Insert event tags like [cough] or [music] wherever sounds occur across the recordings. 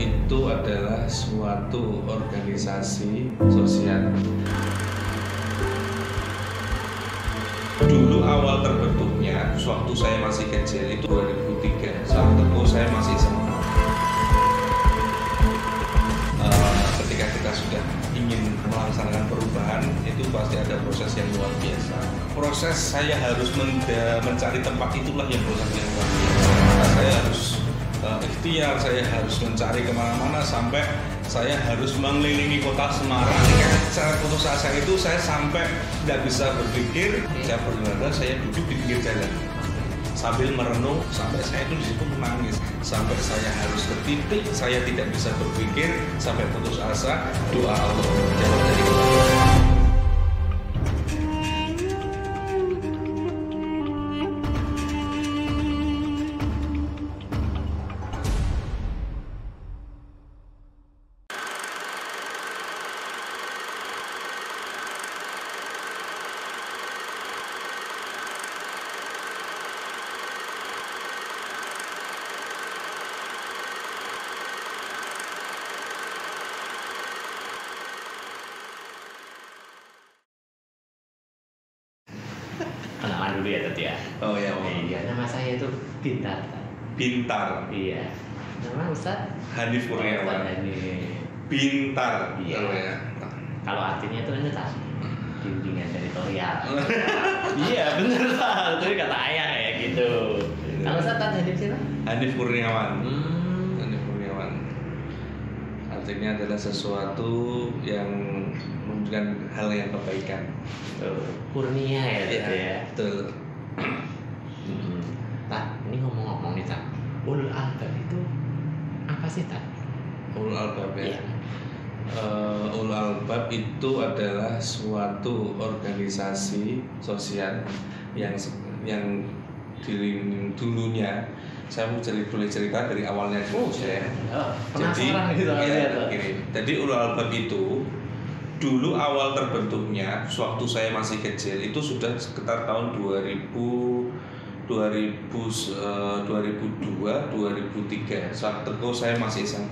itu adalah suatu organisasi sosial. Dulu awal terbentuknya, waktu saya masih kecil itu 2003, saat itu saya masih SMA. Eh, ketika kita sudah ingin melaksanakan perubahan, itu pasti ada proses yang luar biasa. Proses saya harus mencari tempat itulah yang proses yang luar biasa. Saya harus eh, ikhtiar, saya harus mencari ke mana-mana sampai saya harus mengelilingi kota Semarang. Saya putus asa itu saya sampai tidak bisa berpikir, saya benar saya duduk di pinggir jalan sambil merenung sampai saya itu di situ menangis sampai saya harus ke titik saya tidak bisa berpikir sampai putus asa doa Allah jawab dari kita. Kenalan dulu ya Tat ya. Oh ya, oh. Iya, nama saya itu Bintar. Pintar Iya. Nama Ustaz? Hanif Ustaz Kurniawan Hani. pintar Iya. Oh, ya. Kalau artinya itu kan Tat. Bimbingan teritorial. [laughs] iya, bener Tat. Itu kata ayah kayak gitu. Kalau Ustaz Tat Hanif siapa? Hanif Kurniawan Hmm. Hanif Kurniawan artinya adalah sesuatu yang memberikan hal yang kebaikan Kurnia ya Iya, ya. betul Hmm. Tat, ini ngomong-ngomong nih Tat. Ulul albab itu apa sih Tat? ulul albab ya Iya. Eh, ulul albab itu adalah suatu organisasi sosial yang yang diri dulunya saya mau ceri- boleh cerita dari awalnya dulu ya. Oh, penasaran gitu ya, ya, gini. Jadi ulul albab itu dulu awal terbentuknya waktu saya masih kecil itu sudah sekitar tahun 2000 2000 eh, 2002 2003 saat itu saya masih SMA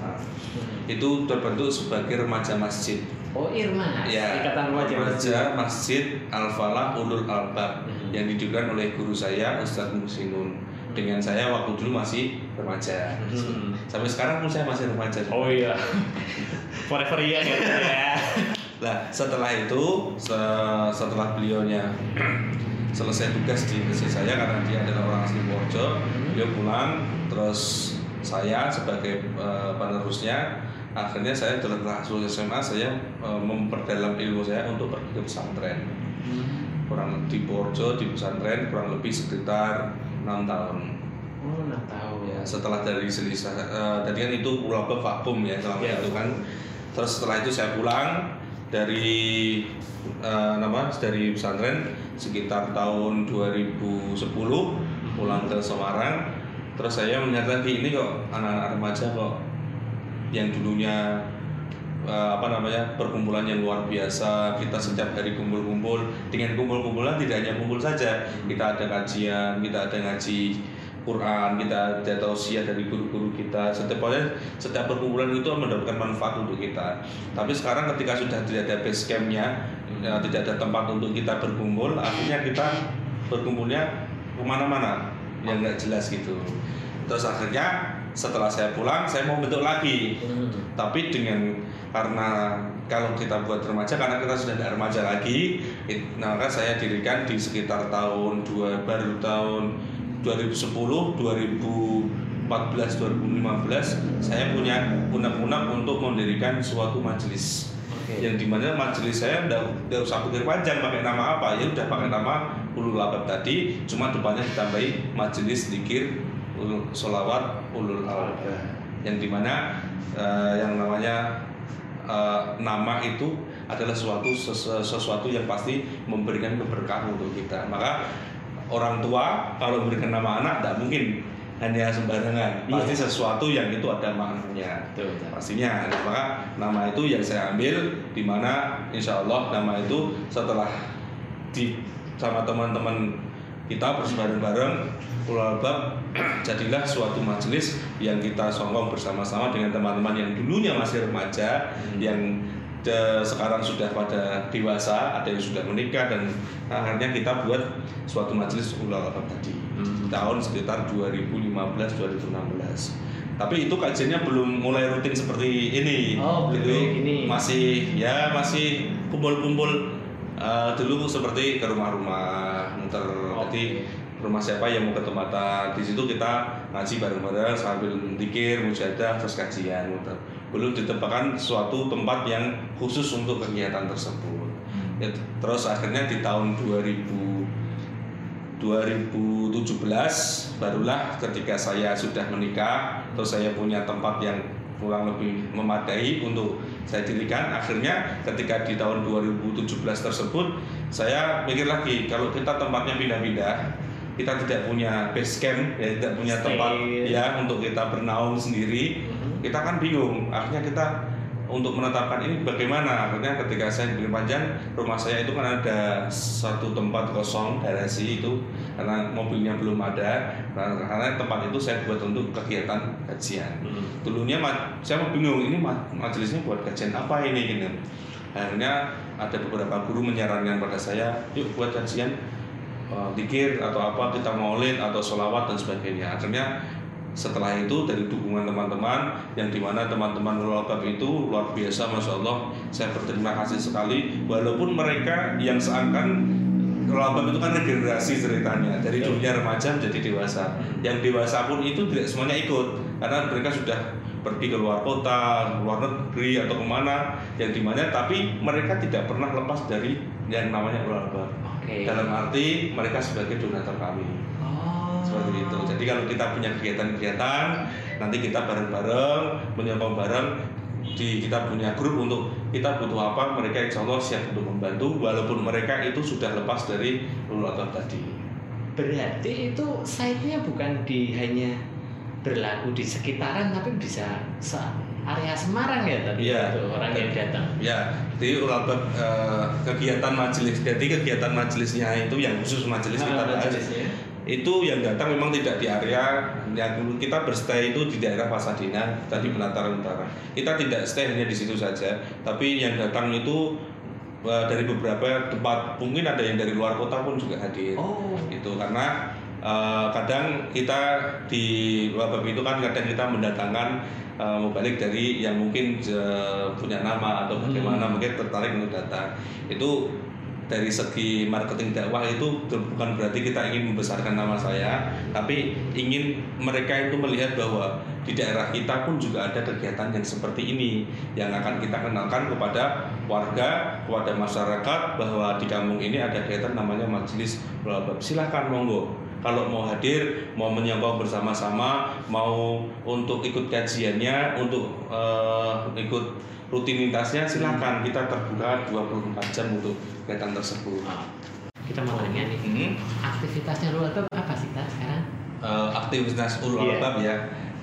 Hmm. itu terbentuk sebagai remaja masjid. Oh Irma, ya Ikatan Remaja remaja masjid. Al Falah Ulul Albab Hmm. yang didirikan oleh guru saya Ustadz Musinun dengan saya waktu dulu masih remaja. Hmm. sampai sekarang pun saya masih remaja. Oh iya, [laughs] forever ya gitu ya. [laughs] Nah, setelah itu, se- setelah beliaunya selesai tugas di masjid saya karena dia adalah orang asli Purworejo, beliau pulang, terus saya sebagai eh, penerusnya, akhirnya saya setelah lulus SMA saya eh, memperdalam ilmu saya untuk pergi ke pesantren. Kurang di Purworejo di pesantren kurang lebih sekitar enam tahun. Oh nggak tahu Ya, setelah dari selisih, eh, tadi kan itu pulau ke vakum ya selama Iya. itu kan. Terus setelah itu saya pulang dari eh, nama dari pesantren sekitar tahun 2010 pulang ke Semarang. Terus saya melihat lagi ini kok anak-anak remaja kok yang dulunya eh, apa namanya perkumpulan yang luar biasa kita setiap hari kumpul-kumpul dengan kumpul-kumpulan tidak hanya kumpul saja kita ada kajian kita ada ngaji Quran kita ada tausiah dari guru-guru kita. Setiap setiap perkumpulan itu mendapatkan manfaat untuk kita. Tapi sekarang ketika sudah tidak ada base campnya ya, tidak ada tempat untuk kita berkumpul akhirnya kita berkumpulnya ke mana-mana. Yang nggak jelas gitu. Terus akhirnya setelah saya pulang saya mau bentuk lagi. Tapi dengan karena kalau kita buat remaja karena kita sudah tidak remaja lagi it- nah, maka saya dirikan di sekitar tahun dua baru tahun 2010 2014 2015 saya punya punak-punak untuk mendirikan suatu majelis. Oke. yang di mana majelis saya udah usah pikir panjang pakai nama apa? Ya udah pakai nama ulul albab tadi cuma depannya ditambahi majelis dikir ulul solawat ulul albab yang di mana eh, yang namanya eh, nama itu adalah suatu sesu- sesuatu yang pasti memberikan keberkahan untuk kita. Maka orang tua kalau memberikan nama anak tidak mungkin. Hanya sembarangan. Iya. pasti sesuatu yang itu ada maknanya. Betul, pastinya. Maka nama itu yang saya ambil di mana insya Allah nama itu setelah di sama teman-teman kita bersebarang bareng Ulul Albab [clears throat] jadilah suatu majelis yang kita songkong bersama-sama dengan teman-teman yang dulunya masih remaja Hmm. yang de- sekarang sudah pada dewasa ada yang sudah menikah dan akhirnya kita buat suatu majelis ulama tadi. Hmm. tahun sekitar 2015-2016 tapi itu kajiannya belum mulai rutin seperti ini. Oh, belum Itu kayak gini. masih ya masih kumpul-kumpul eh, dulu seperti ke rumah-rumah muter. Jadi rumah siapa yang mau ke tempatan di situ kita ngaji bareng-bareng sambil dikir mujadah terus kajian muter belum ditempatkan suatu tempat yang khusus untuk kegiatan tersebut Hmm. Ya, terus akhirnya di tahun 2000 2017 barulah ketika saya sudah menikah terus saya punya tempat yang kurang lebih memadai untuk saya dirikan akhirnya ketika di tahun 2017 tersebut saya mikir lagi kalau kita tempatnya pindah-pindah kita tidak punya base camp ya tidak punya Stay. tempat ya untuk kita bernaung sendiri Mhm. kita kan bingung akhirnya kita untuk menetapkan ini bagaimana akhirnya ketika saya bikin panjang rumah saya itu kan ada satu tempat kosong garasi itu karena mobilnya belum ada Nah, karena tempat itu saya buat untuk kegiatan kajian Hmm. dulunya saya mau bingung ini ma- majelisnya buat kajian apa ini gitu akhirnya ada beberapa guru menyarankan pada saya yuk buat kajian uh, dikir atau apa kita maulid atau sholawat dan sebagainya. Akhirnya setelah itu dari dukungan teman-teman yang di mana teman-teman Lulabab itu luar biasa Masya Allah saya berterima kasih sekali. Walaupun mereka yang seakan Lulabab itu kan regenerasi ceritanya. Dari dulunya remaja menjadi dewasa. Yang dewasa pun itu tidak semuanya ikut. Karena mereka sudah pergi ke luar kota, luar negeri atau ke mana yang di mana tapi mereka tidak pernah lepas dari yang namanya Lulabab Oke. dalam arti mereka sebagai donatur kami Oh. seperti itu. Jadi kalau kita punya kegiatan-kegiatan, nanti kita bareng-bareng menyokong bareng di kita punya grup untuk kita butuh apa, mereka insya Allah siap untuk membantu walaupun mereka itu sudah lepas dari luluatan tadi. Berarti itu site-nya bukan di hanya berlaku di sekitaran tapi bisa se area Semarang ya tadi Iya. itu orang yang datang. Ya, jadi ulabab eh, kegiatan majelis, jadi kegiatan majelisnya itu yang khusus majelis kita Ah, bahas, majelisnya. itu yang datang memang tidak di area yang kita berstay itu di daerah Pasadena tadi penataran utara kita tidak stay hanya di situ saja tapi yang datang itu eh, dari beberapa tempat mungkin ada yang dari luar kota pun juga hadir Oh. itu karena eh, kadang kita di wabab itu kan kadang kita mendatangkan eh, mubalik dari yang mungkin eh, punya nama atau bagaimana mungkin tertarik untuk datang itu dari segi marketing dakwah itu bukan berarti kita ingin membesarkan nama saya, tapi ingin mereka itu melihat bahwa di daerah kita pun juga ada kegiatan yang seperti ini yang akan kita kenalkan kepada warga, kepada masyarakat bahwa di kampung ini ada kegiatan namanya majelis. Silahkan monggo. Kalau mau hadir, mau menyokong bersama-sama, mau untuk ikut kajiannya, untuk eh, ikut rutinitasnya silakan kita terbuka 24 jam untuk kegiatan tersebut. Ah, Kita mau tanya nih, Hmm. aktivitasnya lu itu apa sih kak sekarang? Eh, aktivitas ulul Iya. albab ya.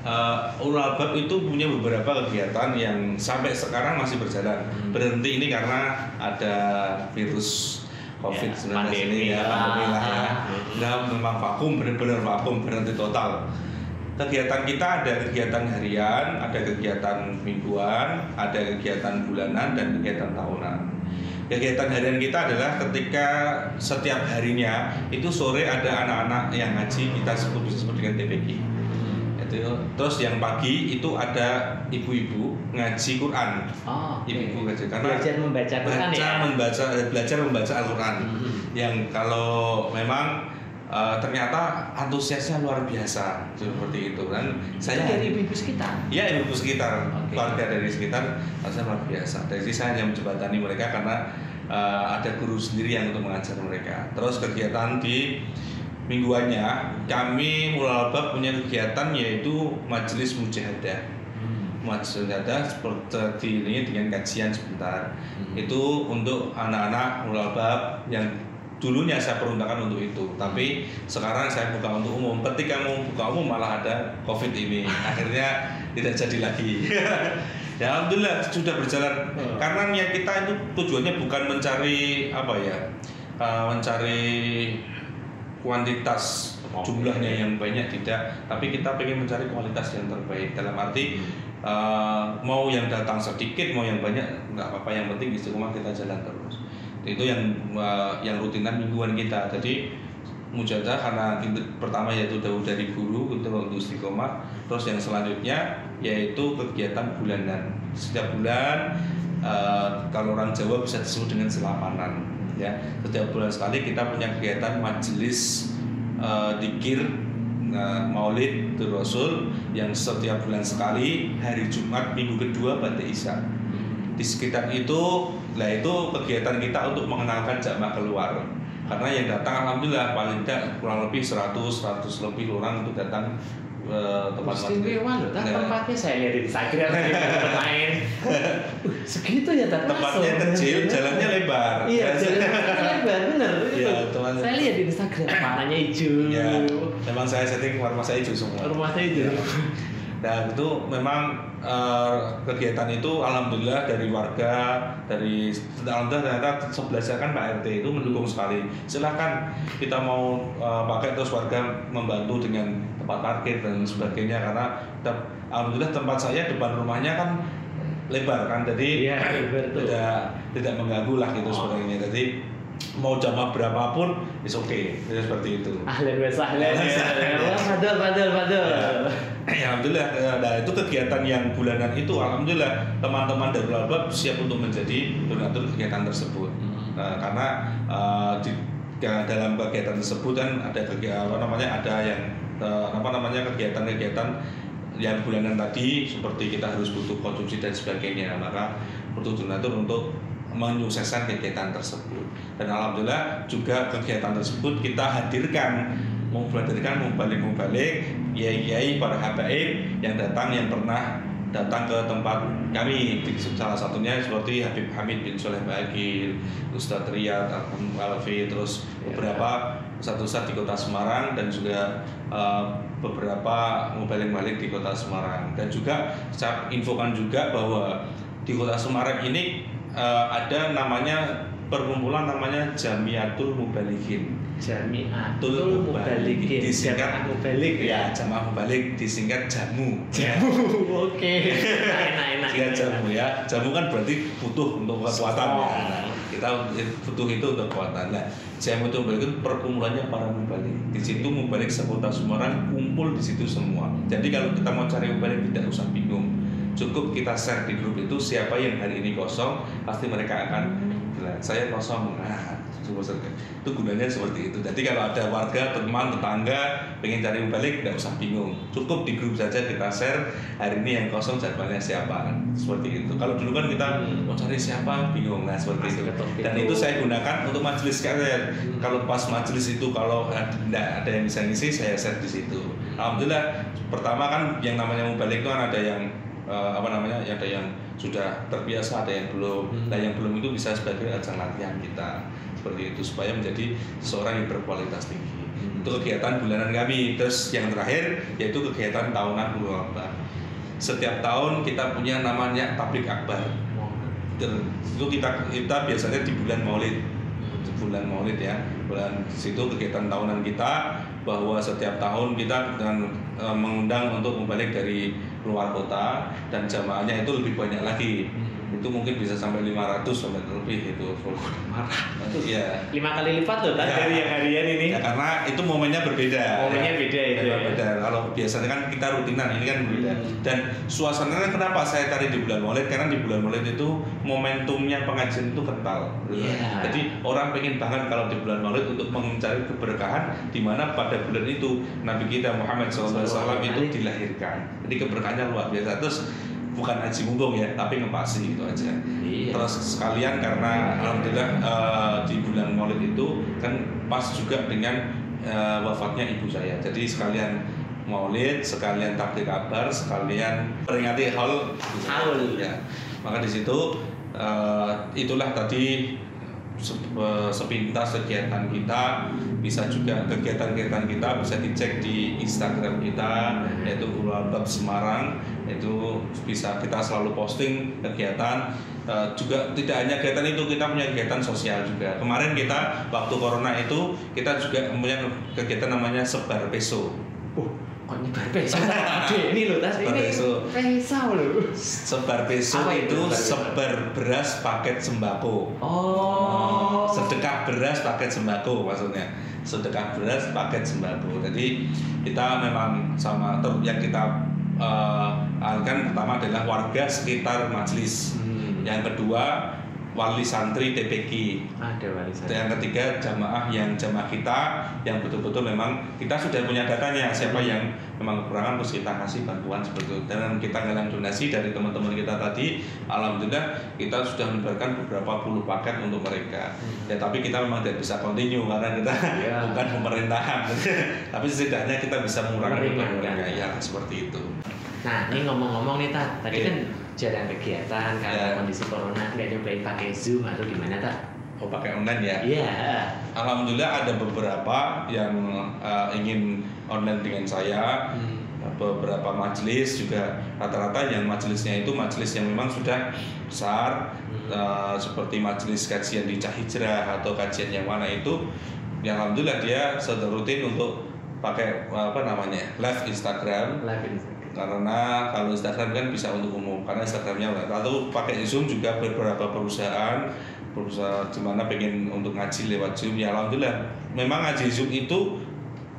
Eh, ulul albab itu punya beberapa kegiatan yang sampai sekarang masih berjalan. Hmm. Berhenti ini karena ada virus COVID-19 Ya, pandemi ini ya, lah. pandemi lah ya. Nah, memang vakum, benar-benar vakum, berhenti total. Kegiatan kita ada kegiatan harian, ada kegiatan mingguan, ada kegiatan bulanan dan kegiatan tahunan. Kegiatan harian kita adalah ketika setiap harinya itu sore ada anak-anak yang ngaji kita sebut bisa sebut dengan TPG. Itu terus yang pagi itu ada ibu-ibu ngaji Quran. Oh. Ibu-ibu ngaji karena belajar membaca Quran baca ya. membaca belajar membaca Al-Qur'an. Hmm. Yang kalau memang eh, ternyata antusiasnya luar biasa seperti itu kan. Saya dari ibu-ibu sekitar. Ya ibu sekitar, Oke. keluarga dari sekitar rasanya luar biasa. Dari saya hanya menjembatani mereka karena eh, ada guru sendiri yang untuk mengajar mereka. Terus kegiatan di mingguannya kami Mulalbab punya kegiatan yaitu majelis mujahadah. Hmm. Majelis mujahadah seperti ini dengan kajian sebentar. Hmm. Itu untuk anak-anak Mulalbab yang dulunya saya peruntukkan untuk itu tapi sekarang saya buka untuk umum ketika mau buka umum malah ada covid ini [laughs] akhirnya tidak jadi lagi [laughs] ya alhamdulillah sudah berjalan Oh. karena niat kita itu tujuannya bukan mencari apa ya uh, mencari kuantitas jumlahnya yang banyak tidak, tapi kita pengen mencari kualitas yang terbaik. Dalam arti Hmm. eh, mau yang datang sedikit, mau yang banyak nggak apa-apa. Yang penting istiqomah kita jalan terus. Itu yang eh, yang rutinan mingguan kita. Jadi mujadah karena pertama yaitu jauh dari guru untuk untuk istiqomah. Terus yang selanjutnya yaitu kegiatan bulanan. Setiap bulan eh, kalau orang Jawa bisa disebut dengan selapanan. Ya, setiap bulan sekali kita punya kegiatan majelis eh, dikir eh, Maulid Rasul yang setiap bulan sekali hari Jumat minggu kedua pada Isya di sekitar itu lah itu kegiatan kita untuk mengenalkan jamaah keluar. Karena yang datang alhamdulillah paling tidak kurang lebih 100 100 lebih orang itu datang ke tempat Istimewa loh, Nah, tempatnya saya lihat di Instagram main. [laughs] Segitu ya tak tempatnya kecil jalannya lebar Iya, Ya, jalannya lebar bener. [laughs] Iya. Saya lihat di Instagram warnanya hijau. ya memang saya setting rumah saya hijau semua Rumahnya hijau. [laughs] Dan itu memang eh, kegiatan itu alhamdulillah dari warga dari alhamdulillah ternyata sebelahnya kan Pak RT itu mendukung sekali. Silakan kita mau eh, pakai terus warga membantu dengan tempat parkir dan sebagainya karena alhamdulillah tempat saya depan rumahnya kan lebar kan jadi lebar tuh. tidak tidak mengganggu lah gitu Oh. sebenarnya. Jadi mau jamaah berapapun is oke Jadi seperti itu. Ahlan wa sahlan Ahlan ya. Padahal, padahal, padahal. Ya, alhamdulillah, nah itu kegiatan yang bulanan itu, alhamdulillah teman-teman dari Albab siap untuk menjadi donatur kegiatan tersebut. Nah, karena eh, di ya, dalam kegiatan tersebut kan ada kegiatan apa namanya ada yang eh, apa namanya kegiatan-kegiatan yang bulanan tadi seperti kita harus butuh konsumsi dan sebagainya maka butuh donatur untuk menyukseskan kegiatan tersebut. Dan alhamdulillah juga kegiatan tersebut kita hadirkan menghadirkan mubalik-mubalik kiai-kiai para habaib yang datang yang pernah datang ke tempat kami. Salah satunya seperti Habib Hamid bin Soleh Bagir, Ustadz Riyad Alfi, terus Ya. beberapa satu-satu di kota Semarang dan juga eh, beberapa mubalik-mubalik di kota Semarang. Dan juga saya infokan juga bahwa di kota Semarang ini eh, ada namanya perkumpulan namanya Jamiatul Mubalikin. Jamiatul Mubalikin. disingkat Mubalik ya jamaah mubalik disingkat jamu Jamu. Oke. Enak, enak. Disingkat jamu ya jamu kan berarti butuh untuk kekuatan ya. Kita butuh itu untuk kekuatan nah jamu itu mubalik itu perkumpulannya para mubalik di situ mubalik sekota Semarang kumpul di situ semua jadi kalau kita mau cari mubalik tidak usah bingung cukup kita share di grup itu siapa yang hari ini kosong pasti mereka akan bilang saya kosong. Nah itu itu gunanya seperti itu. Jadi kalau ada warga teman tetangga pengen cari balik tidak usah bingung. Cukup di grup saja kita share hari ini yang kosong jadwalnya siapa? Seperti itu. Kalau dulu kan kita Hmm. mau cari siapa bingung. Nah seperti itu. dan itu. saya gunakan untuk majelis kalian Hmm. kalau pas majelis itu kalau tidak ada yang bisa ngisi saya share di situ. Alhamdulillah pertama kan yang namanya mubalik itu kan ada yang eh, apa namanya ada yang sudah terbiasa ada yang belum. Hmm. nah yang belum itu bisa sebagai ajang latihan kita. Seperti itu supaya menjadi seseorang yang berkualitas tinggi. Hmm. itu kegiatan bulanan kami. Terus yang terakhir yaitu kegiatan tahunan Guru Akbar. Setiap tahun kita punya namanya tablik akbar. Dan itu kita kita biasanya di bulan Maulid. Di bulan Maulid ya. Bulan situ kegiatan tahunan kita bahwa setiap tahun kita dengan e, mengundang untuk membalik dari luar kota dan jamaahnya itu lebih banyak lagi itu mungkin bisa sampai 500 sampai lebih itu Iya. Lima kali lipat loh kan Ya. dari yang harian ini. Ya, karena itu momennya berbeda. Momennya ya. beda itu ya. Beda. Kalau biasanya kan kita rutinan, ini kan berbeda. Hmm. Dan suasananya kenapa saya cari di bulan Maulid? Karena di bulan Maulid itu momentumnya pengajian itu kental. Iya. Jadi orang pengen banget kalau di bulan Maulid untuk mencari keberkahan di mana pada bulan itu Nabi kita Muhammad SAW itu dilahirkan. Jadi keberkahannya luar biasa. Terus bukan haji mumpung ya, tapi ngepasi gitu aja. Iya. Terus sekalian karena alhamdulillah eh, di bulan Maulid itu kan pas juga dengan eh, wafatnya ibu saya. Jadi sekalian Maulid, sekalian tablik kabar, sekalian peringati haul. Haul. Ya. Maka di situ eh, itulah tadi sepintas kegiatan kita bisa juga kegiatan-kegiatan kita bisa dicek di Instagram kita yaitu Ulabab Semarang. Itu bisa kita selalu posting kegiatan. Eh, juga tidak hanya kegiatan itu kita punya kegiatan sosial juga. Kemarin kita waktu corona itu kita juga punya kegiatan namanya sebar peso. Uh, kok nyebar peso? Gede ini loh, tas ini peso. peso loh. sebar peso Apa itu itu sebar beras paket sembako Oh. sedekah beras paket sembako maksudnya sedekah beras paket sembako jadi kita memang sama ter yang kita eh, alihkan pertama adalah warga sekitar majelis Hmm. yang kedua wali santri TPQ Ada warisan. yang ketiga jamaah yang jamaah kita yang betul-betul memang kita sudah punya datanya siapa Hmm. yang memang kekurangan terus kita kasih bantuan seperti itu dan kita galang donasi dari teman-teman kita tadi alhamdulillah kita sudah menyebarkan beberapa puluh paket untuk mereka Hmm. ya tapi kita memang tidak bisa continue karena kita Iya. [laughs] bukan pemerintahan [laughs] tapi setidaknya kita bisa mengurangi mereka ya seperti itu Nah, ini ngomong-ngomong nih, Tat. Tadi kan jarang kegiatan karena Ya. kondisi corona. Nggak nyobain pakai Zoom atau gimana, Tat? oh pakai online ya Iya. alhamdulillah ada beberapa yang eh, ingin online dengan saya beberapa majelis juga rata-rata yang majelisnya itu majelis yang memang sudah besar eh, seperti majelis kajian di Cahijrah atau kajian yang mana itu yang alhamdulillah dia sudah rutin untuk pakai apa namanya live Instagram Live Instagram. Karena kalau Instagram kan bisa untuk umum karena Instagramnya lalu pakai Zoom juga beberapa perusahaan perusahaan di mana pengen untuk ngaji lewat Zoom. Ya alhamdulillah. Memang ngaji Zoom itu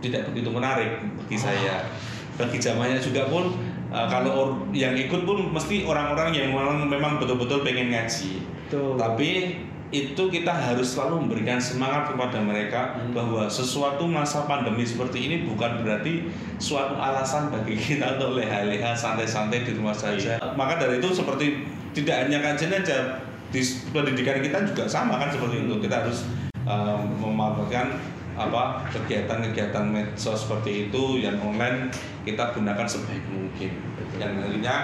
tidak begitu menarik bagi saya. Bagi zamannya juga pun uh, kalau or- yang ikut pun mesti orang-orang yang memang, memang betul-betul pengen ngaji. Tuh. tapi itu kita harus selalu memberikan semangat kepada mereka Hmm. bahwa sesuatu masa pandemi seperti ini bukan berarti suatu alasan bagi [laughs] kita untuk leha-leha santai-santai di rumah saja. Maka dari itu seperti tidak hanya kajian aja di pendidikan kita juga sama kan seperti itu kita harus um, memanfaatkan apa kegiatan-kegiatan medsos seperti itu yang online kita gunakan sebaik mungkin. Yang akhirnya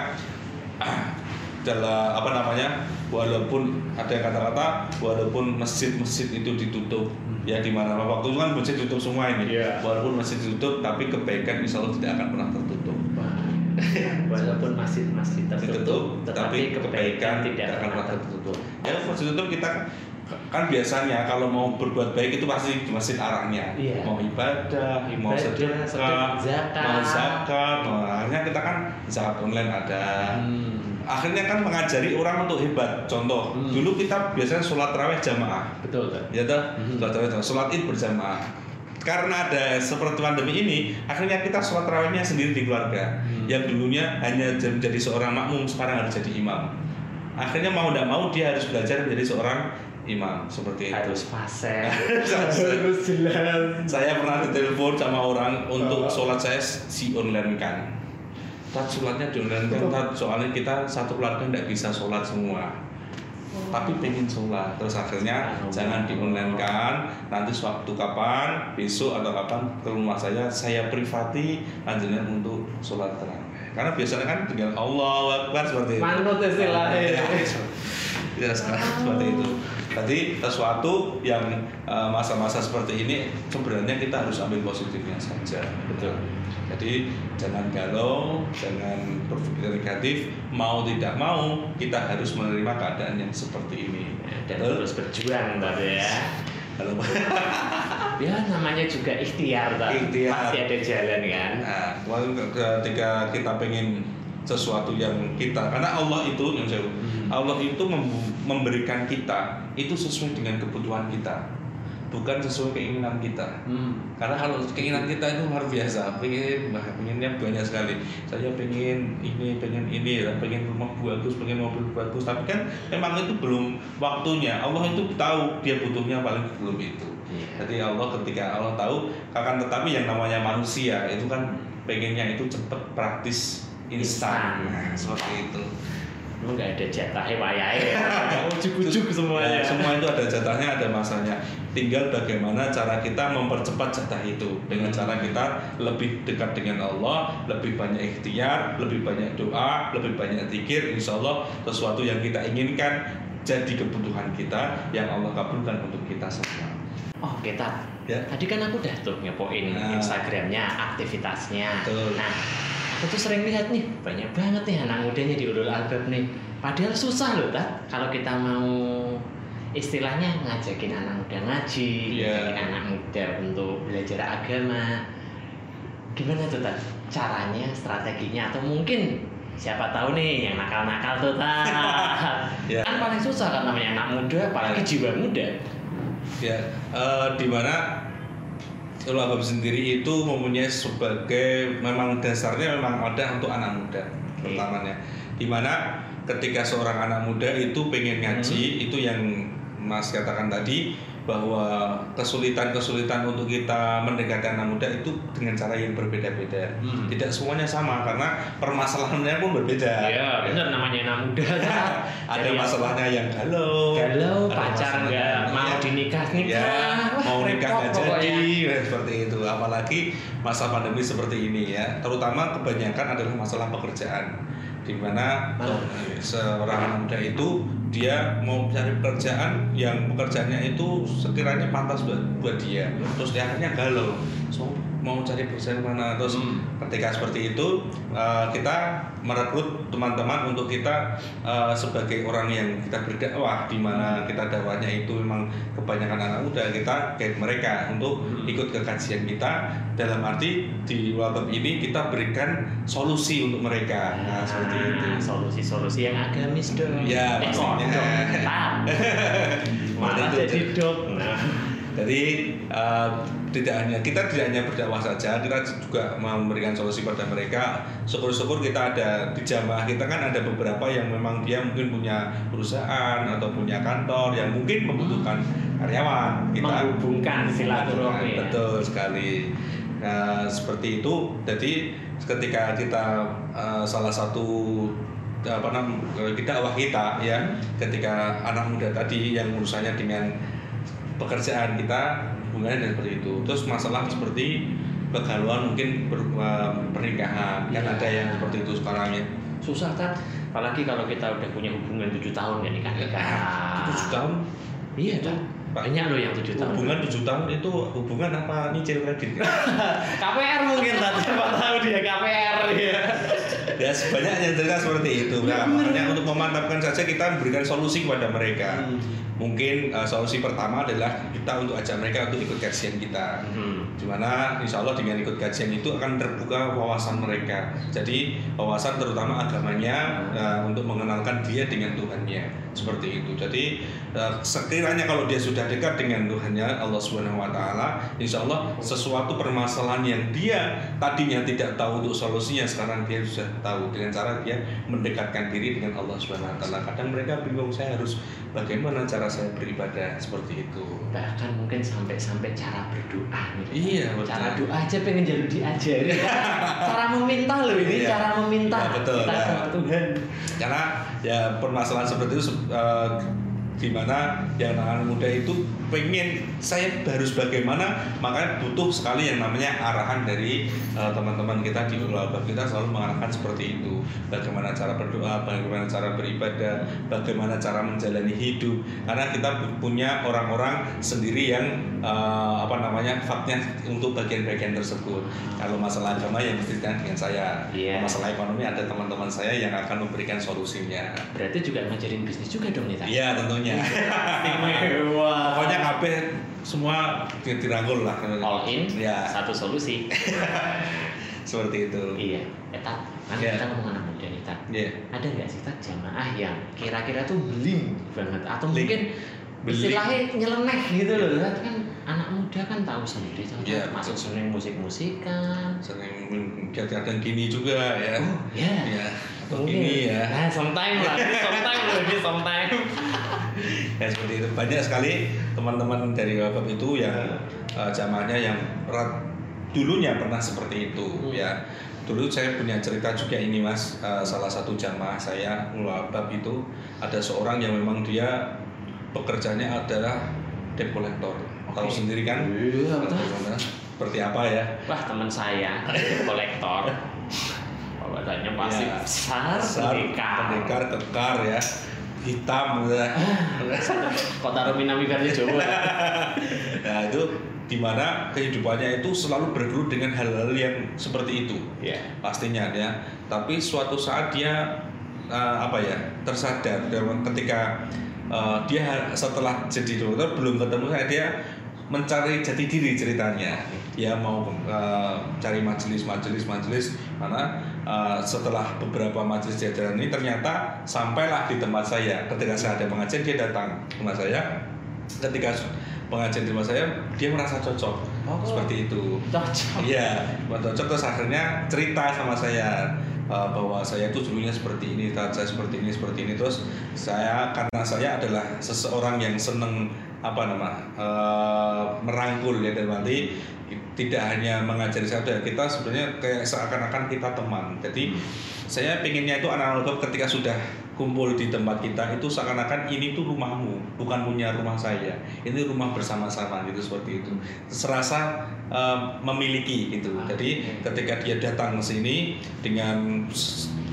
[clears throat] dalam apa namanya walaupun ada yang kata-kata walaupun masjid-masjid itu ditutup ya di mana waktu itu kan masjid tutup semua ini Iya. walaupun masjid ditutup tapi kebaikan insya Allah tidak akan pernah tertutup [laughs] Walaupun masjid-masjid tertutup, ditutup tetapi kebaikan tidak akan pernah tertutup. ya masjid tutup kita kan biasanya kalau mau berbuat baik itu pasti di masjid arahnya Iya. mau ibadah, mau sedekah, zakat. mau zakat, mau akhirnya kita kan zakat online ada Hmm. Akhirnya kan mengajari orang untuk hebat contoh Hmm. dulu kita biasanya sholat raweh jamaah Betul, Tat. ya toh Mhm. sholat raweh jamaah. sholat id berjamaah karena ada seperti pandemi ini akhirnya kita sholat rawehnya sendiri di keluarga Hmm. yang dulunya hanya menjadi seorang makmum sekarang harus jadi imam akhirnya mau tidak mau dia harus belajar menjadi seorang imam seperti itu Harus fase. [laughs] Harus jelas. saya pernah ditelepon sama orang untuk sholat saya si online kan Tat sholatnya kan Tat soalnya kita satu keluarga tidak bisa sholat semua. Tapi pengen sholat. Terus akhirnya Oh. jangan di online kan. Nanti suatu kapan besok atau kapan ke rumah saya saya privati panjenengan untuk sholat terawih karena biasanya kan tinggal Allah Akbar seperti itu. Manut istilahnya. [laughs] ya sekarang seperti itu tadi sesuatu yang eh, masa-masa seperti ini sebenarnya kita harus ambil positifnya saja Betul. jadi jangan galau jangan berpikir negatif mau tidak mau kita harus menerima keadaan yang seperti ini Dan Betul? terus berjuang, Tat ya. Kalau [laughs] [laughs] Ya namanya juga ikhtiar, Tat. Ikhtiar. Pasti ada jalan kan. nah, ketika kita pengen sesuatu yang kita karena Allah itu yang saya Hmm. Allah itu mem- memberikan kita itu sesuai dengan kebutuhan kita bukan sesuai keinginan kita Hmm. karena kalau keinginan kita itu luar biasa pengen wah, pengennya banyak sekali saya pengen ini pengen ini pengen rumah bagus pengen mobil bagus tapi kan memang itu belum waktunya Allah itu tahu dia butuhnya paling belum itu Iya. jadi Allah ketika Allah tahu akan tetapi yang namanya manusia itu kan pengennya itu cepet praktis instan nah, seperti itu Emang nggak ada jatahnya wayahe ya. [laughs] Ujuk-ujuk semuanya. Ya, semua itu ada jatahnya, ada masanya. Tinggal bagaimana cara kita mempercepat jatah itu dengan Hmm. cara kita lebih dekat dengan Allah, lebih banyak ikhtiar, lebih banyak doa, lebih banyak zikir. Insya Allah sesuatu yang kita inginkan jadi kebutuhan kita yang Allah kabulkan untuk kita semua. Oh, kita. Ya. Tadi kan aku udah tuh ngepoin Nah. Instagramnya, aktivitasnya. Betul. Nah, aku tuh sering lihat nih banyak banget nih anak mudanya di Ulul Albab nih. Padahal susah loh, tak? Kalau kita mau istilahnya ngajakin anak muda ngaji, Iya. ngajakin anak muda untuk belajar agama. Gimana tuh, tak? Caranya, strateginya, atau mungkin siapa tahu nih yang nakal-nakal tuh, tak? [laughs] Ya. Kan paling susah kan namanya anak muda, apalagi jiwa muda. Ya, eh, di mana Ulul Albab sendiri itu mempunyai sebagai memang dasarnya memang ada untuk anak muda pertamanya. Di mana ketika seorang anak muda itu pengen ngaji Hmm. itu yang Mas katakan tadi bahwa kesulitan-kesulitan untuk kita mendekati anak muda itu dengan cara yang berbeda-beda. Hmm. Tidak semuanya sama karena permasalahannya pun berbeda. Iya, bener namanya anak muda. [laughs] Ada masalahnya yang galau, galau, pacar nggak mau Iya. dinikah nikah, Ya, mau nikah nggak jadi ya, seperti itu. Apalagi masa pandemi seperti ini ya. Terutama kebanyakan adalah masalah pekerjaan, di mana seorang muda itu dia mau mencari pekerjaan yang pekerjaannya itu sekiranya pantas buat, buat dia. Terus dia akhirnya galau. So, mau cari pekerjaan mana terus Hmm. ketika seperti itu uh, kita merekrut teman-teman untuk kita uh, sebagai orang yang kita berdakwah di mana kita dakwahnya itu memang kebanyakan anak muda kita guide mereka untuk Hmm. ikut ke kajian kita dalam arti di wabab ini kita berikan solusi untuk mereka nah seperti itu Ah, Solusi-solusi yang agamis dong. Ya, eh, pastinya. dong? [laughs] Seperti itu, jadi dok. Nah, [laughs] Jadi eh, tidak hanya kita tidak hanya berdakwah saja, kita juga memberikan solusi pada mereka. Syukur-syukur kita ada di jamaah kita kan ada beberapa yang memang dia mungkin punya perusahaan atau punya kantor yang mungkin membutuhkan karyawan. Kita menghubungkan silaturahmi. ya. Betul sekali. Nah, seperti itu. Jadi ketika kita eh, salah satu apa namanya dakwah kita ya, ketika anak muda tadi yang urusannya dengan pekerjaan kita hubungannya seperti itu. Terus masalah seperti kegalauan mungkin ber, eh, pernikahan kan Iya. ada yang seperti itu sekarang ya. Susah kan? Apalagi kalau kita udah punya hubungan tujuh tahun ya nikah nikah. Tujuh tahun Iya kan? Pak. Banyak loh yang tujuh tahun. hubungan tujuh tahun itu hubungan apa nyicil kredit? [laughs] KPR mungkin tadi siapa tahu dia KPR ya. ya sebanyak yang cerita seperti itu nah makanya untuk memantapkan saja kita memberikan solusi kepada mereka Hmm. Mungkin uh, solusi pertama adalah kita untuk ajak mereka untuk ikut kajian kita. Hmm. di mana insya Allah dengan ikut kajian itu akan terbuka wawasan mereka. Jadi wawasan terutama agamanya uh, untuk mengenalkan dia dengan Tuhannya. Seperti itu. Jadi uh, sekiranya kalau dia sudah dekat dengan Tuhannya Allah Subhanahu Wa Taala insya Allah sesuatu permasalahan yang dia tadinya tidak tahu untuk solusinya sekarang dia sudah tahu dengan cara dia mendekatkan diri dengan Allah Subhanahu Wa Taala. Kadang mereka bingung saya harus bagaimana cara saya beribadah seperti itu bahkan mungkin sampai-sampai cara berdoa nih. Iya, betul. Cara doa aja pengen jadi diajari. [laughs] cara meminta loh ini, Iya. cara meminta Iya, betul. kita Nah. sama Tuhan. karena ya permasalahan seperti itu eh, di mana yang anak muda itu pengen saya harus bagaimana? Makanya butuh sekali yang namanya arahan dari eh, teman-teman kita di Albab kita selalu mengarahkan seperti itu. Bagaimana cara berdoa bagaimana cara beribadah bagaimana cara menjalani hidup. Karena kita punya orang-orang sendiri yang eh, apa namanya faknya untuk bagian-bagian tersebut. Kalau masalah agama yang berkaitan dengan saya. Iya. masalah ekonomi ada teman-teman saya yang akan memberikan solusinya. Berarti juga ngajarin bisnis juga dong nih. Iya tentunya. [laughs] Istimewa. pokoknya kabeh semua di- dirangkul lah all in ya satu solusi. [laughs] seperti itu iya, ya tak. Kan Iya. kita ngomong anak muda nih tak. Iya. Ada nggak sih tak jamaah yang kira-kira tuh beli banget atau Beli. mungkin istilahnya nyeleneh gitu loh kan kan anak muda kan tahu sendiri contoh Iya, masuk betul. seneng musik-musikan. Sering kadang-kadang gini juga ya. Oh ya ya atau Mungkin. gini ya. Nah sometime lah ini sometime loh ini sometime. [laughs] Ya seperti itu. Banyak sekali teman-teman dari wabab itu yang eh, jamaahnya yang rat- dulunya pernah seperti itu Hmm. ya. Dulu saya punya cerita juga ini mas. Eh, salah satu jamaah saya wabab itu ada seorang yang memang dia pekerjaannya adalah debt collector tahu sendiri kan Iya. Bagaimana? seperti apa ya wah teman saya kolektor badannya pasti Ya, besar besar, pendekar pendekar kekar ya hitam gitu. [laughs] Kota Rominami versi Jawa. [laughs] nah itu di mana kehidupannya itu selalu bergelut dengan hal-hal yang seperti itu Iya. pastinya ya tapi suatu saat dia eh, apa ya tersadar dan ketika eh, dia setelah jadi dokter belum ketemu saya dia mencari jati diri ceritanya. Dia mau eh, cari majelis majelis majelis. Mana eh, setelah beberapa majelis jajaran ini ternyata sampailah di tempat saya. Ketika saya ada pengajian dia datang ke tempat saya. Ketika pengajian di tempat saya dia merasa cocok. Oh. seperti itu. Cocok. Iya, cocok. Terus akhirnya cerita sama saya uh, bahwa saya itu dulunya seperti ini, saya seperti ini, seperti ini. Terus saya karena saya adalah seseorang yang seneng apa nama uh, merangkul ya dan nanti tidak hanya mengajari saya, kita sebenarnya kayak seakan-akan kita teman. Jadi saya pengennya itu anak-anak ketika sudah kumpul di tempat kita itu seakan-akan ini tuh rumahmu bukan punya rumah saya. Ini rumah bersama-sama gitu seperti itu. Serasa eh, memiliki gitu. Ah, jadi ketika dia datang ke sini dengan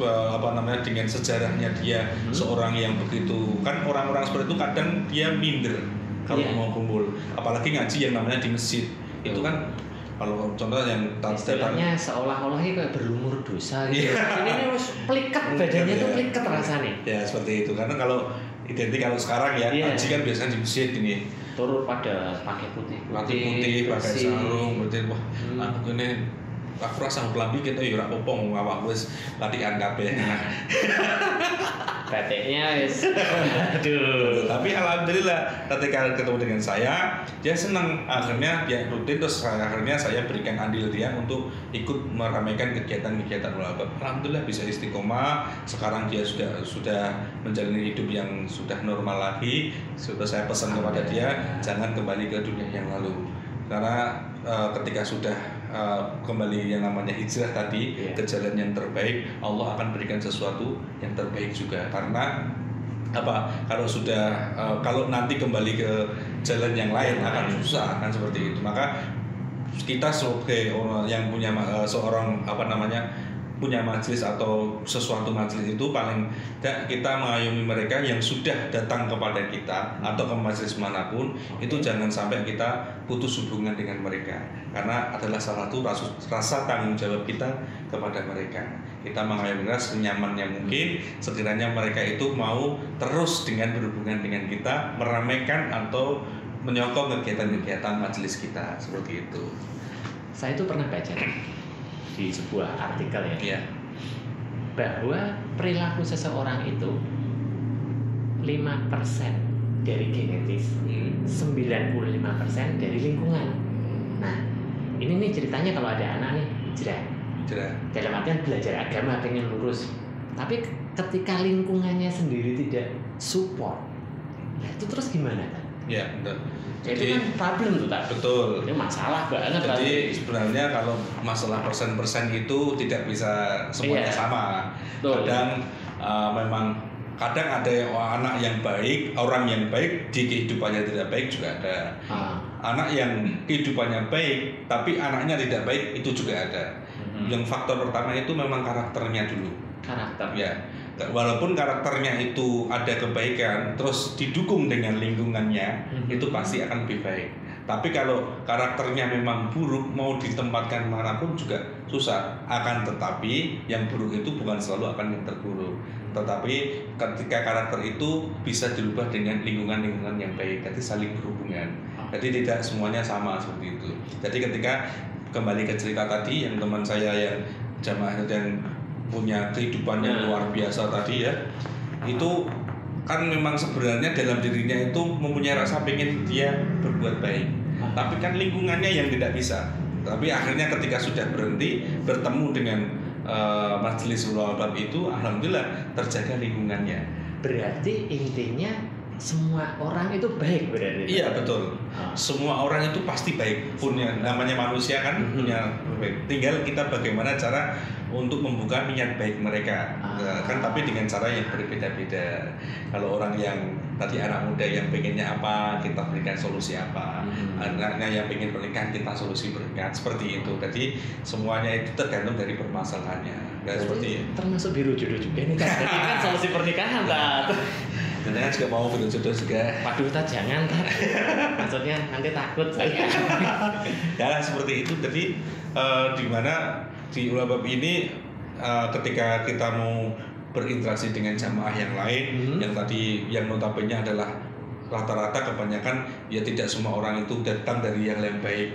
eh, apa namanya dengan sejarahnya dia Hmm. seorang yang begitu. Kan orang-orang seperti itu kadang dia minder kalau Iya. mau kumpul apalagi ngaji yang namanya di masjid itu kan kalau contoh yang Istilahnya seolah-olah ini kayak berlumur dosa gitu. Iya. Ini harus pliket Pliket, badannya tuh ya. pliket rasanya. ya seperti itu karena kalau identik kalau sekarang ya Iya. ngaji kan biasanya di masjid ini Turut pada pakai putih putih putih pakai sarung berarti wah Hmm. aku ini aku rasa kelambi kita ya ora popong awak wis latihan kabeh. [laughs] Batiknya wis. Aduh. tapi alhamdulillah ketika ketemu dengan saya dia senang. Akhirnya dia rutin terus akhirnya saya berikan andil dia untuk ikut meramaikan kegiatan-kegiatan ulama alhamdulillah bisa istiqomah. Sekarang dia sudah sudah menjalani hidup yang sudah normal lagi. Sudah saya pesan kepada dia jangan kembali ke dunia yang lalu. Karena eh, ketika sudah eh, kembali yang namanya hijrah tadi Iya. ke jalan yang terbaik Allah akan berikan sesuatu yang terbaik juga. Karena apa? Kalau sudah eh, kalau nanti kembali ke jalan yang lain akan susah kan seperti itu. Maka kita sebagai orang yang punya eh, seorang apa namanya punya majelis atau sesuatu majelis itu paling tidak kita mengayomi mereka yang sudah datang kepada kita atau ke majelis mana pun itu jangan sampai kita putus hubungan dengan mereka. Karena adalah salah satu rasa, rasa tanggung jawab kita kepada mereka. Kita mengayomi mereka senyamannya mungkin sekiranya mereka itu mau terus dengan berhubungan dengan kita meramaikan atau menyokong kegiatan-kegiatan majelis kita. Seperti itu. Saya itu pernah baca di sebuah artikel ya. Iya. bahwa perilaku seseorang itu 5% dari genetis, 95% dari lingkungan. Nah, ini nih ceritanya kalau ada anak nih hijrah. Dalam artian belajar agama pengen lurus. Tapi ke- ketika lingkungannya sendiri tidak support nah itu terus gimana kan Ya, betul. itu Jadi kan problem tuh tak betul. itu masalah banget Jadi berarti. sebenarnya kalau masalah persen-persen itu tidak bisa semuanya Iya. sama. Betul. Kadang uh, memang kadang ada yang- anak yang baik, orang yang baik di kehidupannya tidak baik juga ada. Ah, Anak yang kehidupannya baik tapi anaknya tidak baik itu juga ada. mhm. Yang faktor pertama itu memang karakternya dulu. karakter Ya, walaupun karakternya itu ada kebaikan, terus didukung dengan lingkungannya, Mhm. itu pasti akan lebih baik. Tapi kalau karakternya memang buruk, mau ditempatkan mana pun juga susah. Akan tetapi yang buruk itu bukan selalu akan yang terburuk. Tetapi ketika karakter itu bisa dirubah dengan lingkungan-lingkungan yang baik, jadi saling berhubungan. Jadi tidak semuanya sama seperti itu. Jadi ketika kembali ke cerita tadi yang teman saya yang jamaah yang punya kehidupan yang Nah. luar biasa tadi ya, itu kan memang sebenarnya dalam dirinya itu mempunyai rasa pengen dia berbuat baik. Tapi kan lingkungannya yang tidak bisa. Tapi akhirnya ketika sudah berhenti bertemu dengan eh, majelis ulama itu, alhamdulillah terjaga lingkungannya. berarti intinya semua orang itu baik berarti Iya betul. Ah. Semua orang itu pasti baik. Punya namanya manusia kan Mhm. punya baik. Tinggal kita bagaimana cara untuk membuka niat baik mereka. Ah. Kan tapi dengan cara yang berbeda-beda. Kalau orang yang tadi anak muda yang pengennya apa, kita berikan solusi apa. Mhm. Anaknya yang pengen pernikahan kita solusi pernikahan seperti itu. Jadi semuanya itu tergantung dari permasalahannya. Dan seperti termasuk biru jodoh juga nih kan Jadi kan solusi pernikahan tak Jangan [laughs] juga mau jodoh juga. Waduh, tak jangan, tak. Maksudnya nanti takut saya. [laughs] ya seperti itu. Jadi eh, di mana di ulabab ini eh, ketika kita mau berinteraksi dengan jamaah yang lain, Hmm. yang tadi yang notabene adalah rata-rata kebanyakan ya tidak semua orang itu datang dari yang yang baik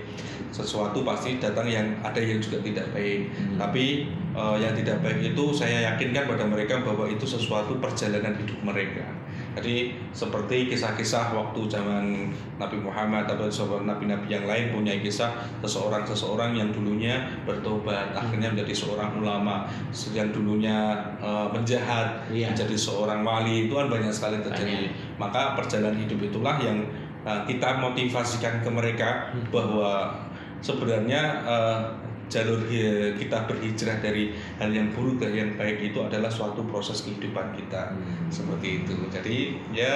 sesuatu pasti datang yang ada yang juga tidak baik Hmm. tapi eh, yang tidak baik itu saya yakinkan pada mereka bahwa itu sesuatu perjalanan hidup mereka jadi seperti kisah-kisah waktu zaman Nabi Muhammad atau nabi-nabi yang lain punya kisah seseorang-seseorang yang dulunya bertobat akhirnya menjadi seorang ulama yang dulunya eh, menjahat Iya. menjadi seorang wali itu kan banyak sekali terjadi maka perjalanan hidup itulah yang eh, kita motivasikan ke mereka Hmm. bahwa sebenarnya eh, jalur hi- kita berhijrah dari hal yang buruk ke yang baik itu adalah suatu proses kehidupan kita Hmm. seperti itu jadi ya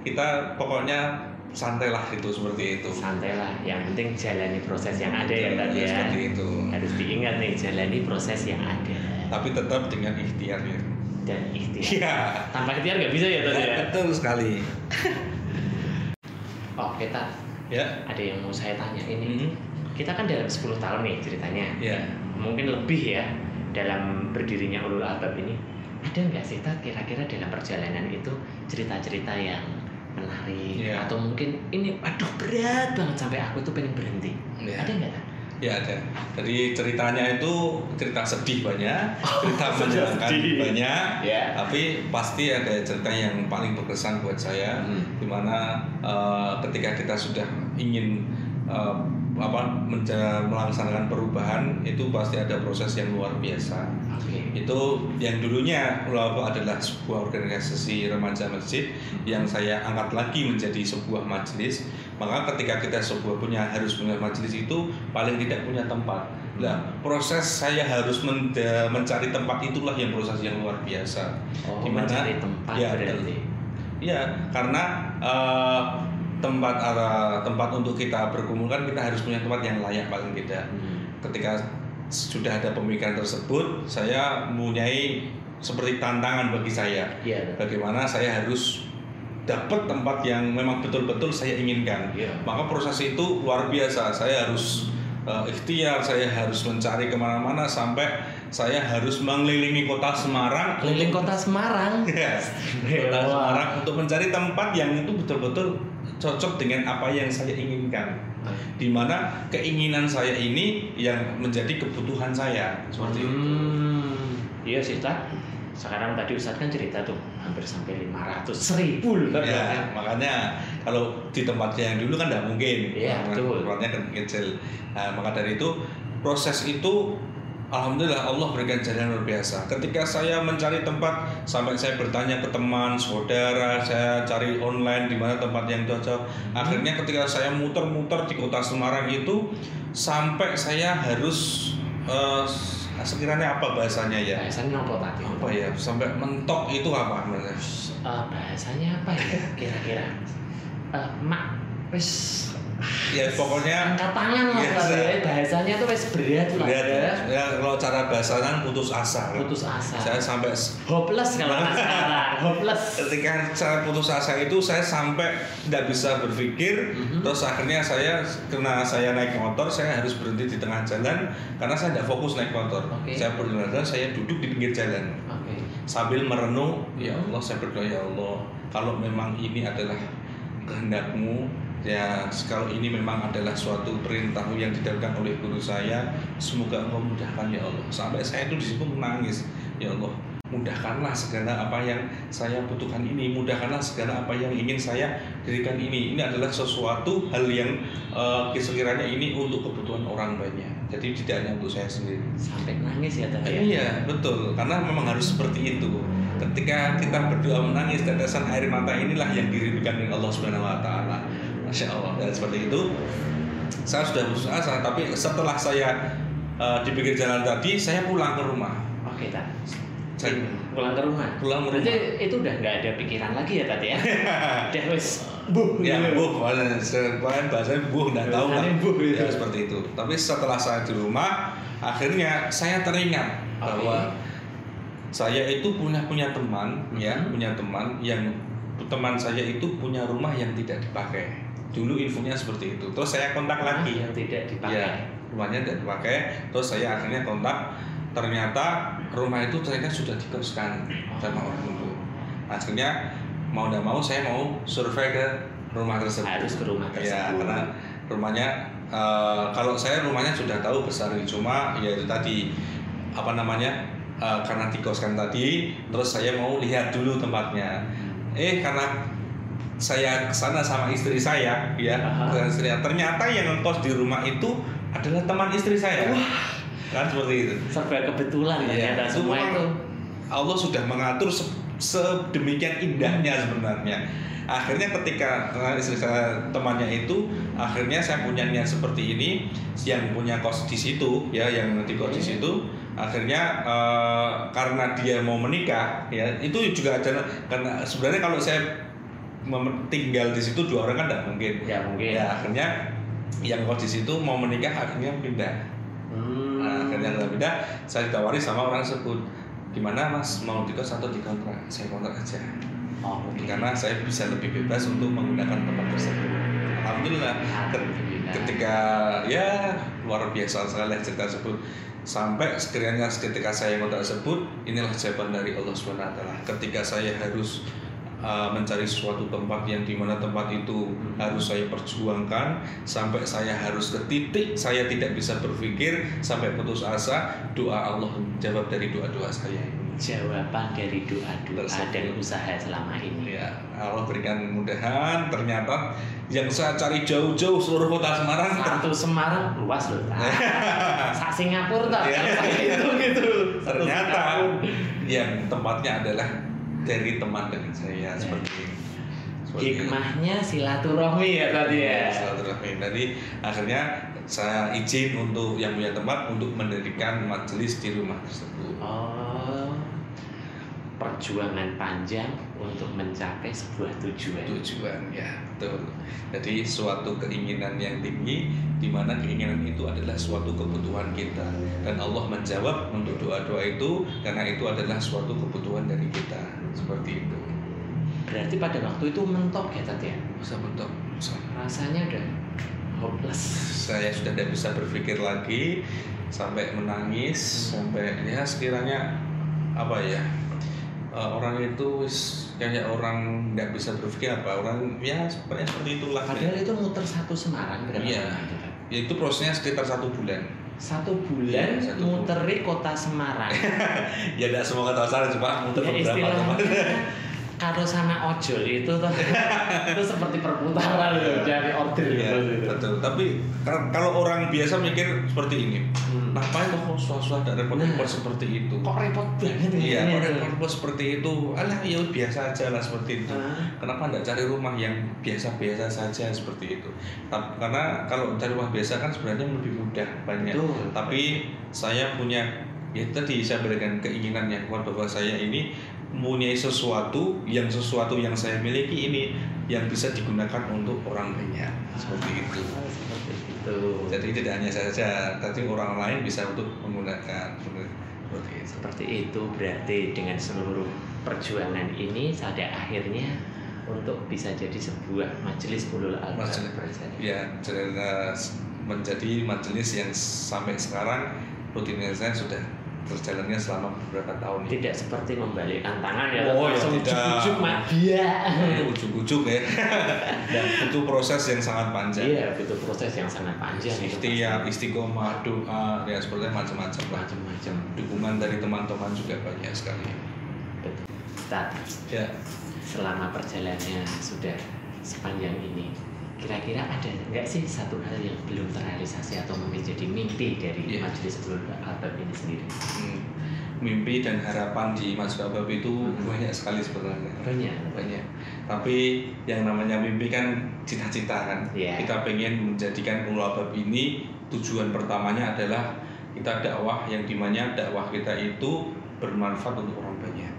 kita pokoknya santailah itu seperti itu Santai lah, yang penting jalani proses yang ada ya tadi ya. seperti itu Harus diingat nih, jalani proses yang ada tapi tetap dengan ikhtiar ya dan ikhtiar. iya Tanpa ikhtiar nggak bisa ya tadi ya. betul sekali [laughs] Oh kita ya ada yang mau saya tanya ini. Mhm. Kita kan dalam 10 tahun nih ceritanya. ya Mungkin lebih ya dalam berdirinya Ulul Albab ini. Ada nggak sih Tat kira-kira dalam perjalanan itu cerita-cerita yang menarik Iya. atau mungkin ini aduh berat banget sampai aku tuh pengen berhenti. Iya. Ada nggak Tat? Ya ada. Jadi ceritanya itu cerita sedih banyak, cerita cerita [laughs] menyenangkan sedih. banyak. Ya. Tapi pasti ada cerita yang paling berkesan buat saya, Hmm. di mana eh, ketika kita sudah ingin eh, apa melaksanakan perubahan itu pasti ada proses yang luar biasa. Oke. Itu yang dulunya Ulama adalah sebuah organisasi remaja masjid yang saya angkat lagi menjadi sebuah majelis. Maka ketika kita sebuah punya harus punya majelis itu paling tidak punya tempat. Nah, proses saya harus men- mencari tempat itulah yang proses yang luar biasa. Oh, Dimana- mencari tempat Ya, berarti. Iya, karena eh, tempat ara- tempat untuk kita berkumpul kan kita harus punya tempat yang layak paling tidak Hmm. ketika sudah ada pemikiran tersebut, saya mempunyai seperti tantangan bagi saya. Iya. Bagaimana saya harus dapat tempat yang memang betul-betul saya inginkan. Iya. Maka proses itu luar biasa. Saya harus eh, ikhtiar, saya harus mencari ke mana-mana sampai saya harus mengelilingi kota Semarang. Keliling kota Semarang. Ya, kota Wah. Semarang untuk mencari tempat yang itu betul-betul cocok dengan apa yang saya inginkan di mana keinginan saya ini yang menjadi kebutuhan saya seperti itu. Hmm, iya sih tak. Sekarang tadi Ustadz kan cerita tuh hampir sampai 500 seribu loh Ya, makanya kalau di tempatnya yang dulu kan tidak mungkin, Iya, betul. tempatnya kan kecil. Nah, maka dari itu proses itu Alhamdulillah Allah berikan jalan luar biasa. Ketika saya mencari tempat sampai saya bertanya ke teman, saudara, saya cari online di mana tempat yang cocok. Akhirnya ketika saya muter-muter di kota Semarang itu sampai saya harus eh, sekiranya apa bahasanya ya? Bahasanya apa tadi? Apa ya? Sampai mentok itu apa? Eh, bahasanya apa ya kira-kira? Eh, mak, wes Ya pokoknya angkat tangan lah saya- ya. Bahasanya tuh wes berat lah. Ya. ya, kalau cara bahasanya putus asa. Putus asa. Saya sampai Hopeless kalau salah. [laughs] Hopeless. ketika saya putus asa itu saya sampai tidak bisa berpikir Mhm. terus akhirnya saya karena saya naik motor saya harus berhenti di tengah jalan karena saya tidak fokus naik motor Oke. saya berjalan saya duduk di pinggir jalan Oke. sambil merenung ya Allah saya berdoa ya Allah kalau memang ini adalah kehendakmu ya kalau ini memang adalah suatu perintahmu yang didapatkan oleh guru saya. Semoga engkau mudahkan ya Allah. Sampai saya itu di situ menangis. Ya Allah mudahkanlah segala apa yang saya butuhkan ini. Mudahkanlah segala apa yang ingin saya dirikan ini. Ini adalah sesuatu hal yang eh, sekiranya ini untuk kebutuhan orang banyak. Jadi tidak hanya untuk saya sendiri. Sampai nangis ya tadi ya. Iya betul. Karena memang harus seperti itu. Ketika kita berdoa menangis tetesan air mata inilah yang dirindukan oleh Allah Subhanahu Wa Taala. Masya Allah dan seperti itu saya sudah putus asa tapi setelah saya eh, di pinggir jalan tadi saya pulang ke rumah. Oke, tak. Saya Pulang ke rumah. pulang ke rumah. Berarti itu udah nggak ada pikiran lagi ya tadi ya? [laughs] udah wes buh. Ya, buh, kemarin bahasanya buh, nggak tahu lah. Buh, gitu. Ya, seperti itu. Tapi setelah saya di rumah, akhirnya saya teringat bahwa saya itu punya punya teman, ya, Mhm. punya teman yang teman saya itu punya rumah yang tidak dipakai. Dulu infonya seperti itu. Terus saya kontak lagi. yang tidak dipakai. Ya, rumahnya tidak dipakai. Terus saya akhirnya kontak. Ternyata rumah itu ternyata sudah dikoskan sama orang itu. Akhirnya mau tidak mau saya mau survei ke rumah tersebut. Harus ke rumah Ya, tersebut. karena rumahnya eh, kalau saya rumahnya sudah tahu besar cuma ya itu tadi apa namanya eh, karena dikoskan tadi terus saya mau lihat dulu tempatnya eh karena saya ke sana sama istri saya ya. Dengan istri ternyata yang ngekos di rumah itu adalah teman istri saya. Kan seperti itu. Serba kebetulan Iya, ternyata semua itu. Allah sudah mengatur se- sedemikian indahnya sebenarnya. Akhirnya ketika istri saya temannya itu, akhirnya saya punya niat seperti ini, yang punya kos di situ, ya, yang nanti kos di Hmm. situ, akhirnya eh, karena dia mau menikah, ya, itu juga karena sebenarnya kalau saya tinggal di situ dua orang kan tidak mungkin. Ya mungkin. Ya, akhirnya yang kos di situ mau menikah akhirnya pindah. Hmm. Nah, akhirnya nggak beda, saya ditawari sama orang tersebut. Gimana mas, mau di kos atau di kontrak? Saya kontrak aja. Oh, oke. Karena saya bisa lebih bebas untuk menggunakan tempat tersebut. Alhamdulillah. ketika ya luar biasa sekali cerita tersebut. Sampai sekiranya ketika saya kontrak tersebut, inilah jawaban dari Allah SWT. Ketika saya harus uh, mencari suatu tempat yang di mana tempat itu harus saya perjuangkan sampai saya harus ke titik saya tidak bisa berpikir sampai putus asa doa Allah jawab dari doa-doa saya ini jawaban dari doa-doa dan usaha selama ini. ya Allah berikan mudahan ternyata yang saya cari jauh-jauh seluruh kota Semarang Satu Semarang luas loh. [laughs] Sak Singapura tak? Iya. [laughs] itu gitu. Satu ternyata Singapura. yang tempatnya adalah dari teman dengan saya seperti ini Seperti ini. Hikmahnya silaturahmi ya tadi ya. Silaturahmi. Jadi akhirnya saya izin untuk yang punya tempat untuk mendirikan majelis di rumah tersebut. Oh, perjuangan panjang untuk mencapai sebuah tujuan. Tujuan ya, betul. Jadi suatu keinginan yang tinggi di mana keinginan itu adalah suatu kebutuhan kita dan Allah menjawab untuk doa-doa itu karena itu adalah suatu kebutuhan dari kita. Seperti itu. Berarti pada waktu itu mentok ya tadi ya. Bisa betul. Bisa. Rasanya udah hopeless. saya sudah tidak bisa berpikir lagi sampai menangis sampai ya sekiranya apa ya eh, orang itu kayak orang nggak bisa berpikir apa orang ya sebenarnya seperti itulah Padahal itu muter satu Semarang berapa Iya. itu, Pak? Ya, itu prosesnya sekitar satu bulan Satu bulan Iya, satu bulan. muteri kota Semarang. [laughs] ya tidak semua kata saya cuma muter ya beberapa kalau [laughs] sana ojol itu tuh [laughs] itu seperti perputaran loh dari order Iya, gitu. betul tapi kal- kalau orang biasa mikir seperti ini. Ngapain kok susah-susah ada repot-repot Nah. seperti itu Kok repot banget Iya, ini kalau tuh. repot seperti itu, alah ya biasa aja lah seperti itu. Ah. Kenapa nggak cari rumah yang biasa-biasa saja seperti itu? Karena kalau cari rumah biasa kan sebenarnya lebih mudah banyak. Betul. Tapi saya punya ya tadi saya berikan keinginan yang kuat bahwa saya ini mempunyai sesuatu yang sesuatu yang saya miliki ini yang bisa digunakan untuk orang banyak seperti itu. Seperti itu. Jadi tidak hanya saya saja, tapi orang lain bisa untuk menggunakan seperti itu. Seperti itu berarti dengan seluruh perjuangan ini pada akhirnya untuk bisa jadi sebuah majelis ulul albab ya jadi, menjadi majelis yang sampai sekarang rutinitasnya sudah terjalannya selama beberapa tahun ini. Tidak seperti membalikkan tangan ya, Oh, ya, langsung tidak. ujuk-ujuk magia. Ujuk-ujuk ya, [laughs] dan butuh proses yang sangat panjang. Iya, butuh proses yang sangat panjang Ikhtiar, pasti. istiqomah, doa, ya seperti macam-macam lah. macam-macam. Dukungan dari teman-teman juga banyak sekali. Betul. Ustaz, Ya, selama perjalanannya sudah sepanjang ini, kira-kira ada nggak sih satu hal yang belum terrealisasi atau mungkin jadi mimpi dari Iya. majelis ulul albab ini sendiri? hmm, mimpi dan harapan di Mas Babab itu Hmm. banyak sekali sebenarnya. Banyak. banyak tapi yang namanya mimpi kan cita-cita kan Iya. kita pengen menjadikan ulabab ini tujuan pertamanya adalah kita dakwah yang di mana dakwah kita itu bermanfaat untuk orang banyak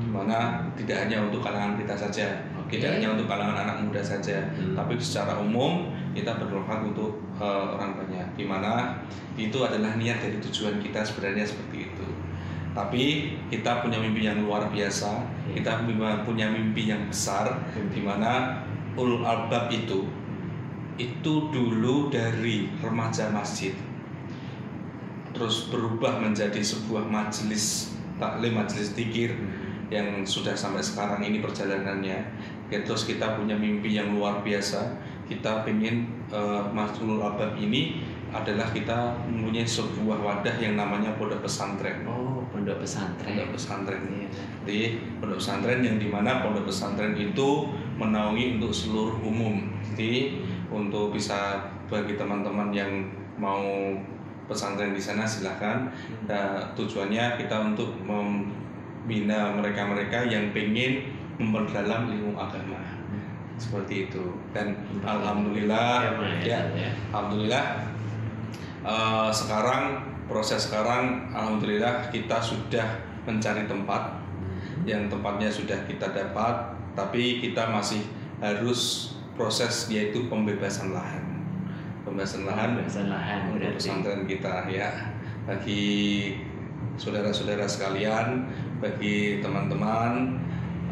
di mana tidak hanya untuk kalangan kita saja. Tidak hanya untuk kalangan anak muda saja Hmm. tapi secara umum kita bermanfaat untuk eh, orang banyak di mana itu adalah niat dari tujuan kita sebenarnya seperti itu Tapi kita punya mimpi yang luar biasa. Iya. Kita punya- mimpi yang besar di mana ulul albab itu itu dulu dari remaja masjid terus berubah menjadi sebuah majelis taklim majelis dikir yang sudah sampai sekarang ini perjalanannya Ya, terus kita punya mimpi yang luar biasa. Kita ingin uh, Masjidul Albab ini adalah kita mempunyai sebuah wadah yang namanya pondok pesantren. Oh, pondok pesantren. pondok pesantren. Iya. jadi pondok pesantren yang di mana pondok pesantren itu menaungi untuk seluruh umum. Jadi untuk bisa bagi teman-teman yang mau pesantren di sana silahkan Nah, tujuannya kita untuk membina mereka-mereka yang pengen memperdalam ilmu agama. Seperti itu. Dan alhamdulillah ya ya. alhamdulillah eh, sekarang proses sekarang alhamdulillah kita sudah mencari tempat. Yang tempatnya sudah kita dapat tapi kita masih harus proses yaitu pembebasan lahan. Pembebasan lahan. Pembebasan lahan untuk pesantren kita ya. Bagi saudara-saudara sekalian bagi teman-teman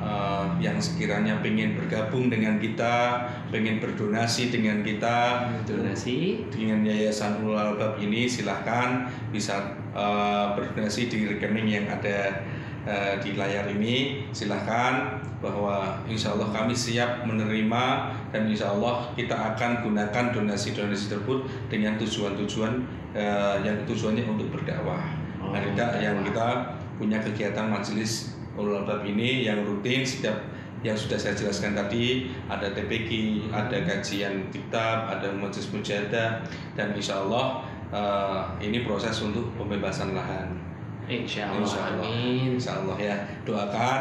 eh, yang sekiranya pengen bergabung dengan kita pengen berdonasi dengan kita Donasi dengan Yayasan Ulul Albab ini silahkan bisa eh, berdonasi di rekening yang ada eh, di layar ini. Silahkan bahwa insya Allah kami siap menerima dan insya Allah kita akan gunakan donasi-donasi tersebut dengan tujuan-tujuan eh, yang tujuannya untuk berdakwah. Oh, ada yang kita punya kegiatan majelis Ulul Albab ini yang rutin setiap yang sudah saya jelaskan tadi ada TPQ, ada kajian kitab, ada majelis mujahadah dan insya Allah eh, ini proses untuk pembebasan lahan. Insya Allah, Insya Allah. amin Insya Allah ya doakan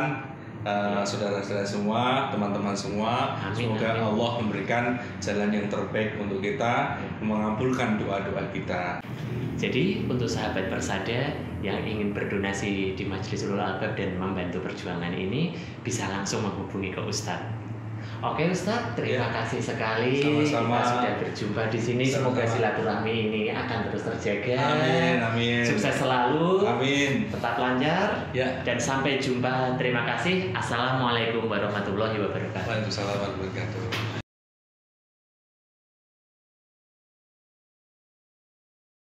eh, saudara-saudara semua, teman-teman semua, Amin, semoga amin. Allah memberikan jalan yang terbaik untuk kita, mengabulkan doa-doa kita. Jadi untuk sahabat Persada yang ingin berdonasi di Majelis Ulul Albab dan membantu perjuangan ini bisa langsung menghubungi ke Ustadz. Oke Ustadz, terima Ya. kasih sekali Sama-sama. kita sudah berjumpa di sini. Semoga Sama-sama. silaturahmi ini akan terus terjaga. Amin, amin. Sukses selalu. Amin. Tetap lancar Ya. dan sampai jumpa. Terima kasih. Assalamualaikum warahmatullahi wabarakatuh. Waalaikumsalam warahmatullahi wabarakatuh.